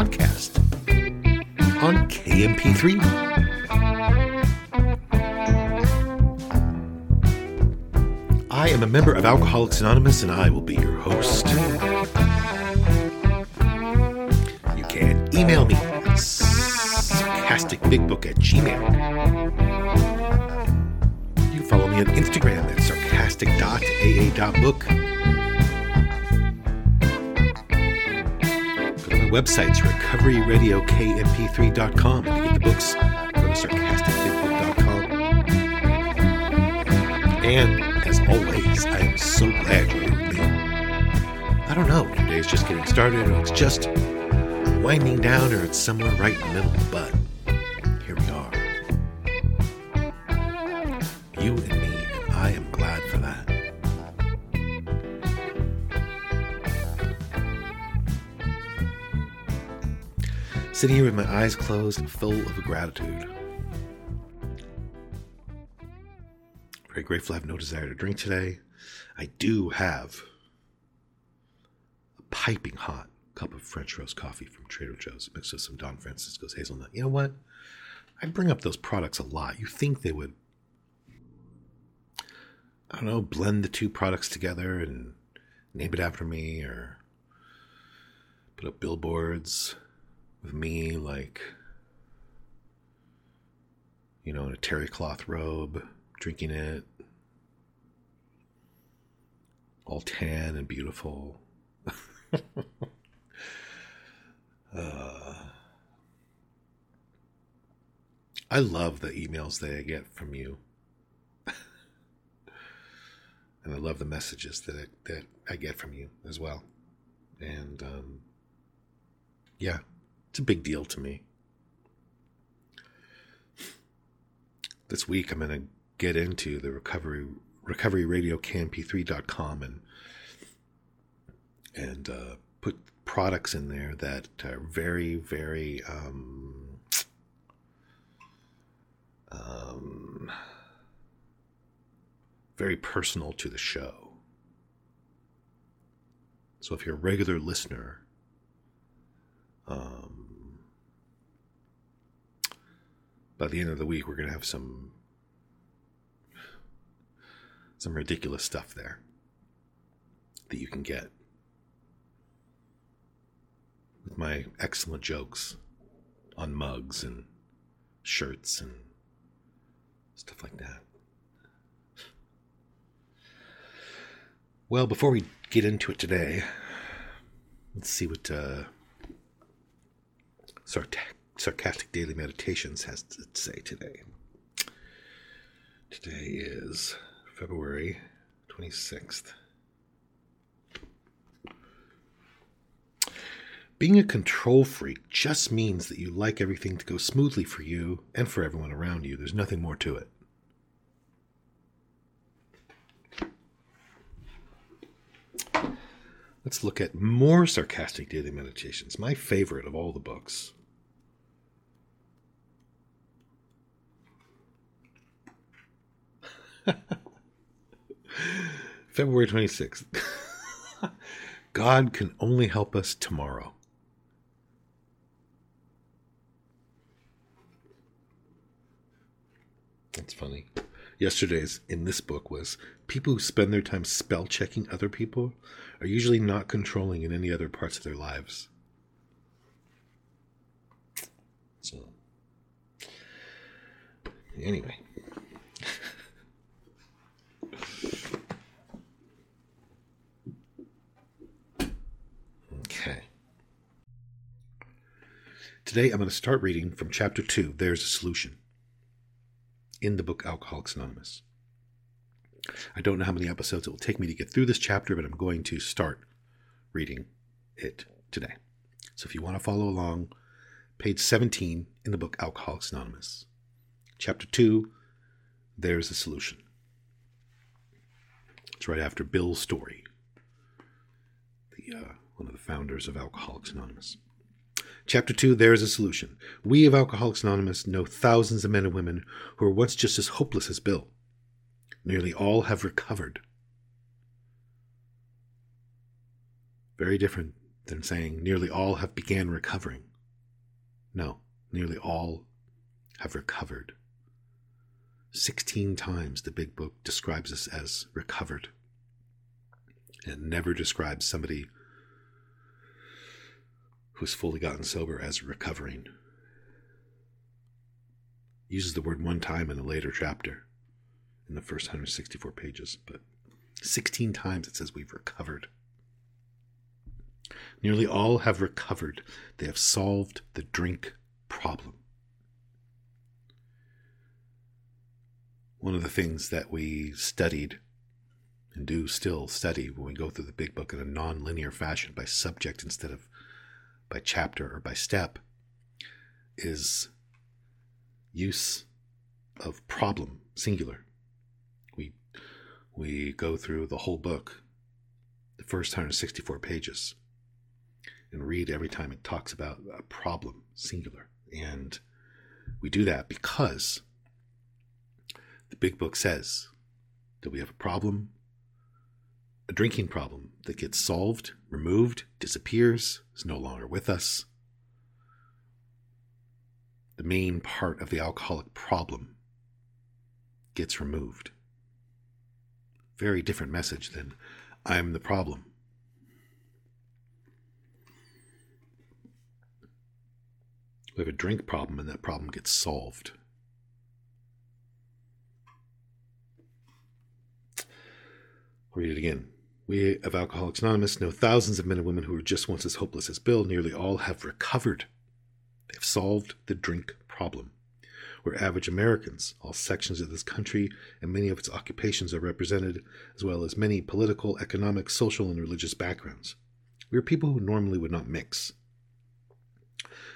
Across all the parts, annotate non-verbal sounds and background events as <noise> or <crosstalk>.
podcast on KMP3. I am a member of Alcoholics Anonymous and I will be your host. You can email me at sarcasticbigbook at gmail. You follow me on Instagram at sarcastic.aa.book. Go to my website, recoveryradiokmp3.com, and to get the books, go to sarcasticbigbook.com. And as always, I am so glad you're here with me. I don't know, your day is just getting started, or it's just winding down, or it's somewhere right in the middle, but Sitting here with my eyes closed, full of gratitude. Very grateful I have no desire to drink today. I do have a piping hot cup of French roast coffee from Trader Joe's mixed with some Don Francisco's hazelnut. You know what? I bring up those products a lot. You think they would, I don't know, blend the two products together and name it after me or put up billboards with me like, you know, in a terry cloth robe, drinking it, all tan and beautiful. <laughs> uh, I love the emails that I get from you. <laughs> and I love the messages that I, that I get from you as well. And um, yeah, a big deal to me. This week, I'm going to get into the recovery recoveryradiokmp3.com and and uh, put products in there that are very, very um, um, very personal to the show. So if you're a regular listener, um, by the end of the week, we're going to have some some ridiculous stuff there that you can get with my excellent jokes on mugs and shirts and stuff like that. Well, before we get into it today, let's see what uh, Sarc- Sarcastic Daily Meditations has to say today. Today is February 26th. Being a control freak just means that you like everything to go smoothly for you and for everyone around you. There's nothing more to it. Let's look at more sarcastic daily meditations, my favorite of all the books. <laughs> February 26th. <laughs> God can only help us tomorrow. That's funny. Yesterday's in this book was people who spend their time spell checking other people are usually not controlling in any other parts of their lives. So, anyway. okay. Today I'm going to start reading from chapter 2, There's a Solution, in the book Alcoholics Anonymous. I don't know how many episodes it will take me to get through this chapter, but I'm going to start reading it today. So if you want to follow along, page 17 in the book Alcoholics Anonymous. Chapter 2 There's a Solution. It's right after Bill's Story, the, uh, one of the founders of Alcoholics Anonymous. Chapter 2 There's a Solution. We of Alcoholics Anonymous know thousands of men and women who were once just as hopeless as Bill. Nearly all have recovered. Very different than saying nearly all have began recovering. No, nearly all have recovered. Sixteen times the big book describes us as recovered. It never describes somebody who's fully gotten sober as recovering. Uses the word one time in a later chapter in the first 164 pages, but 16 times it says we've recovered. Nearly all have recovered. They have solved the drink problem. One of the things that we studied and do still study when we go through the big book in a non-linear fashion by subject instead of by chapter or by step is use of problem singular we we go through the whole book the first 164 pages and read every time it talks about a problem, singular. And we do that because the big book says that we have a problem, a drinking problem that gets solved, removed, disappears, is no longer with us. The main part of the alcoholic problem gets removed. Very different message than I'm the problem. We have a drink problem, and that problem gets solved. I'll read it again. We of Alcoholics Anonymous know thousands of men and women who were just once as hopeless as Bill. Nearly all have recovered. They have solved the drink problem. We're average Americans. All sections of this country and many of its occupations are represented, as well as many political, economic, social, and religious backgrounds. We are people who normally would not mix.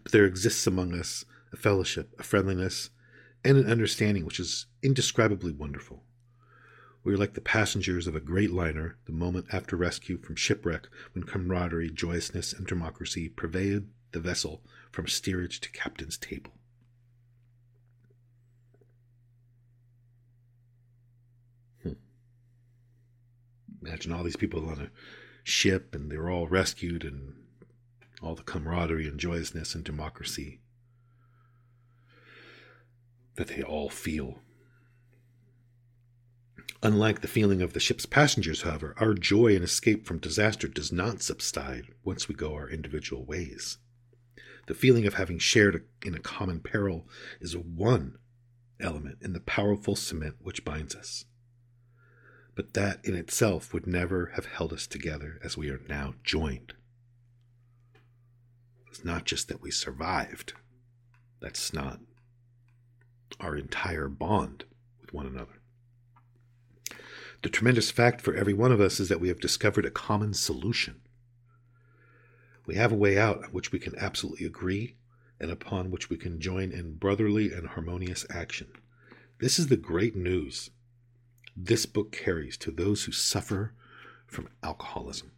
But there exists among us a fellowship, a friendliness, and an understanding which is indescribably wonderful. We are like the passengers of a great liner the moment after rescue from shipwreck when camaraderie, joyousness, and democracy pervaded the vessel from steerage to captain's table. Hmm. Imagine all these people on a ship and they're all rescued and all the camaraderie and joyousness and democracy that they all feel. Unlike the feeling of the ship's passengers, however, our joy in escape from disaster does not subside once we go our individual ways. The feeling of having shared in a common peril is one element in the powerful cement which binds us. But that in itself would never have held us together as we are now joined. It's not just that we survived, that's not our entire bond with one another. The tremendous fact for every one of us is that we have discovered a common solution. We have a way out on which we can absolutely agree and upon which we can join in brotherly and harmonious action. This is the great news this book carries to those who suffer from alcoholism.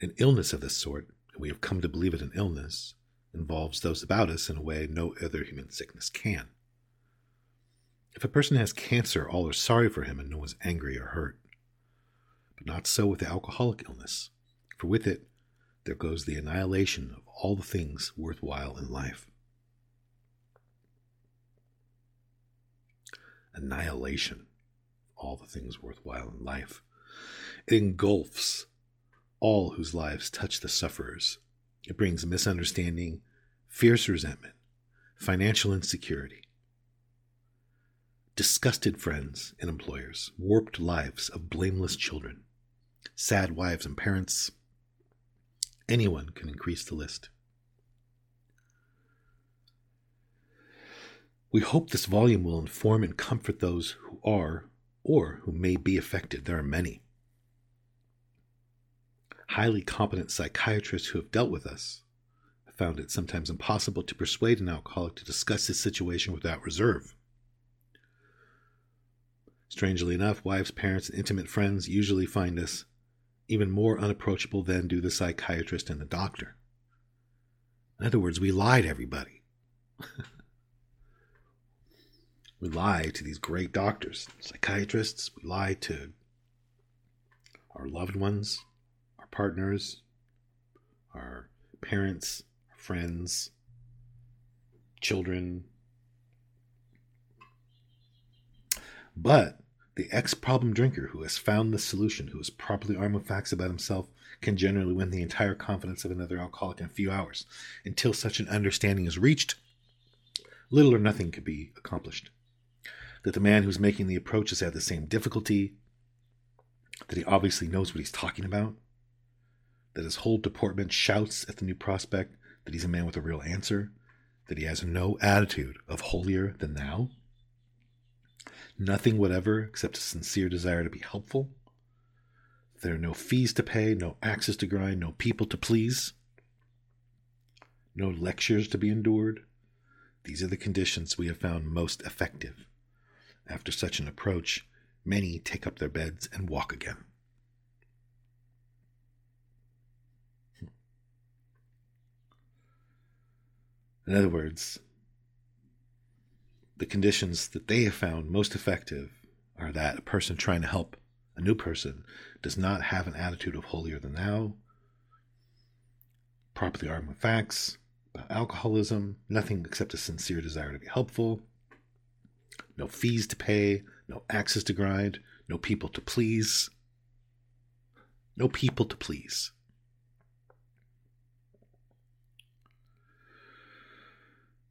An illness of this sort, and we have come to believe it an illness, involves those about us in a way no other human sickness can. If a person has cancer, all are sorry for him and no one's angry or hurt. But not so with the alcoholic illness, for with it there goes the annihilation of all the things worthwhile in life. Annihilation, all the things worthwhile in life. It engulfs all whose lives touch the sufferers. It brings misunderstanding, fierce resentment, financial insecurity, disgusted friends and employers, warped lives of blameless children, sad wives and parents. Anyone can increase the list. We hope this volume will inform and comfort those who are or who may be affected. There are many. Highly competent psychiatrists who have dealt with us found it sometimes impossible to persuade an alcoholic to discuss his situation without reserve. Strangely enough, wives, parents, and intimate friends usually find us even more unapproachable than do the psychiatrist and the doctor. In other words, we lie to everybody. <laughs> we lie to these great doctors, psychiatrists, we lie to our loved ones, our partners, our parents, friends, children. But the ex problem drinker who has found the solution, who is properly armed with facts about himself, can generally win the entire confidence of another alcoholic in a few hours. Until such an understanding is reached, little or nothing can be accomplished. That the man who's making the approach has had the same difficulty, that he obviously knows what he's talking about, that his whole deportment shouts at the new prospect that he's a man with a real answer, that he has no attitude of holier than thou, nothing whatever except a sincere desire to be helpful. There are no fees to pay, no axes to grind, no people to please, no lectures to be endured. These are the conditions we have found most effective. After such an approach, many take up their beds and walk again. In other words, the conditions that they have found most effective are that a person trying to help a new person does not have an attitude of holier than thou, properly armed with facts about alcoholism, nothing except a sincere desire to be helpful, no fees to pay, no axes to grind, no people to please. No people to please.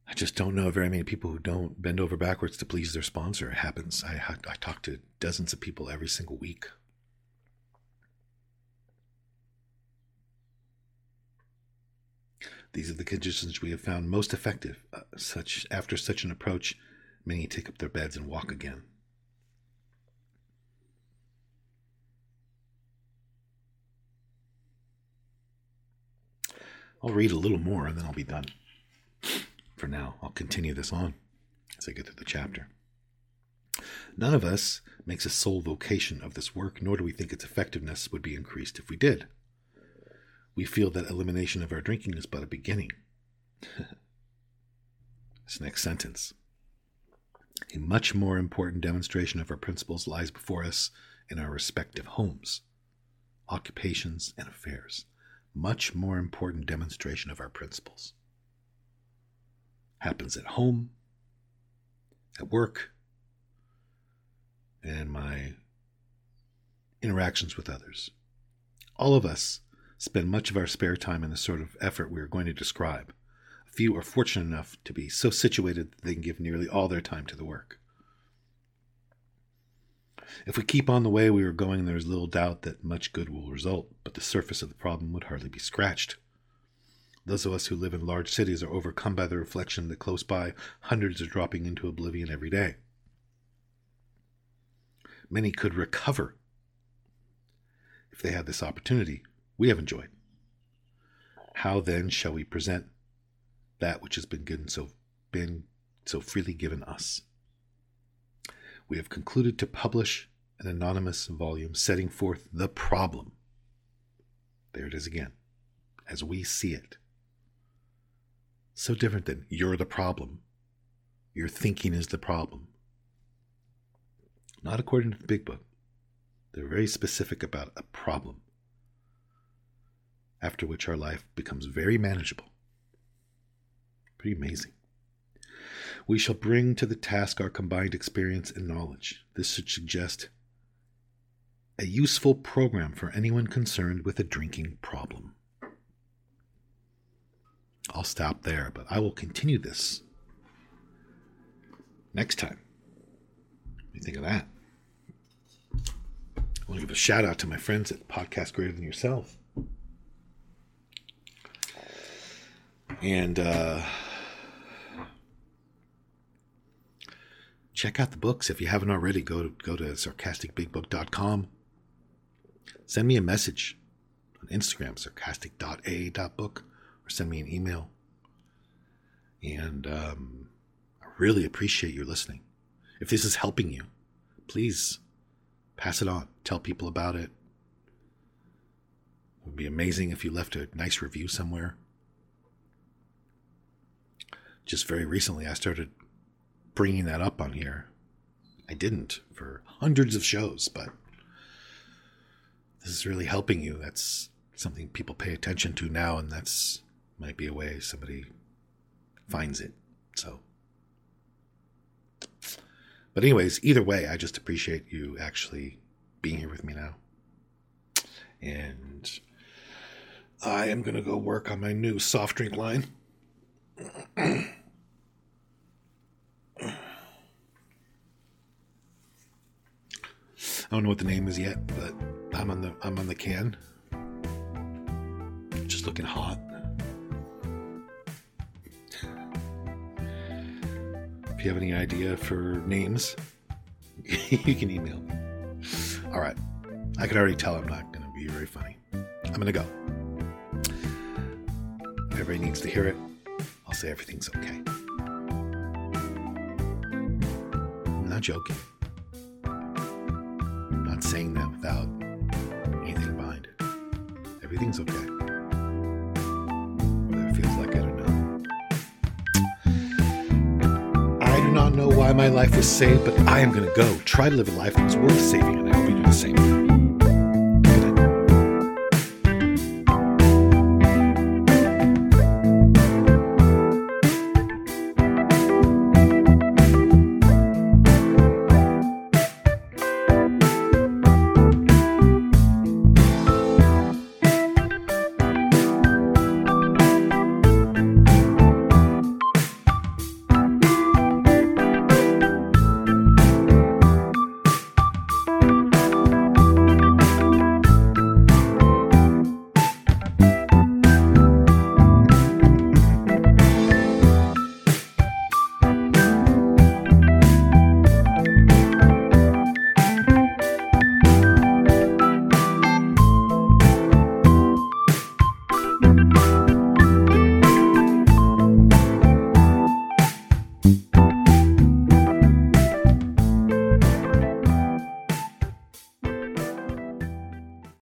I just don't know very many people who don't bend over backwards to please their sponsor. It happens. I, I talk to dozens of people every single week. These are the conditions we have found most effective. Uh, such after such an approach, many take up their beds and walk again. I'll read a little more and then I'll be done for now. I'll continue this on as I get through the chapter. None of us makes a sole vocation of this work, nor do we think its effectiveness would be increased if we did. We feel that elimination of our drinking is but a beginning. <laughs> this next sentence. A much more important demonstration of our principles lies before us in our respective homes, occupations, and affairs. Much more important demonstration of our principles happens at home, at work, and my interactions with others. All of us spend much of our spare time in the sort of effort we are going to describe. A few are fortunate enough to be so situated that they can give nearly all their time to the work. If we keep on the way we are going, there is little doubt that much good will result, but the surface of the problem would hardly be scratched. Those of us who live in large cities are overcome by the reflection that close by hundreds are dropping into oblivion every day. Many could recover if they had this opportunity we have enjoyed. How then shall we present that which has been given so been so freely given us? We have concluded to publish an anonymous volume setting forth the problem. There it is again, as we see it so different than you're the problem. Your thinking is the problem. Not according to the big book. They're very specific about a problem, after which our life becomes very manageable. Pretty amazing. We shall bring to the task our combined experience and knowledge. This should suggest a useful program for anyone concerned with a drinking problem. I'll stop there, but I will continue this next time. What do you think of that? I want to give a shout out to my friends at Podcast Greater Than Yourself. And uh, check out the books if you haven't already. Go to go to sarcasticbigbook.com. Send me a message on Instagram, sarcastic.a.book, or send me an email. And um, I really appreciate you listening. If this is helping you, please pass it on. Tell people about it. It would be amazing if you left a nice review somewhere. Just very recently, I started bringing that up on here. I didn't for hundreds of shows, but this is really helping you. That's something people pay attention to now, and that's might be a way somebody finds it. So, but anyways, either way, I just appreciate you actually being here with me now, and I am gonna go work on my new soft drink line. I don't know what the name is yet, but I'm on the I'm on the can. Just looking hot. You have any idea for names, <laughs> you can email me. All right. I can already tell I'm not going to be very funny. I'm going to go. Everybody needs to hear it. I'll say everything's okay. I'm not joking. I'm not saying that without anything behind it. Everything's okay. Know why my life was saved, but I am going to go try to live a life that was worth saving, and I hope you do the same.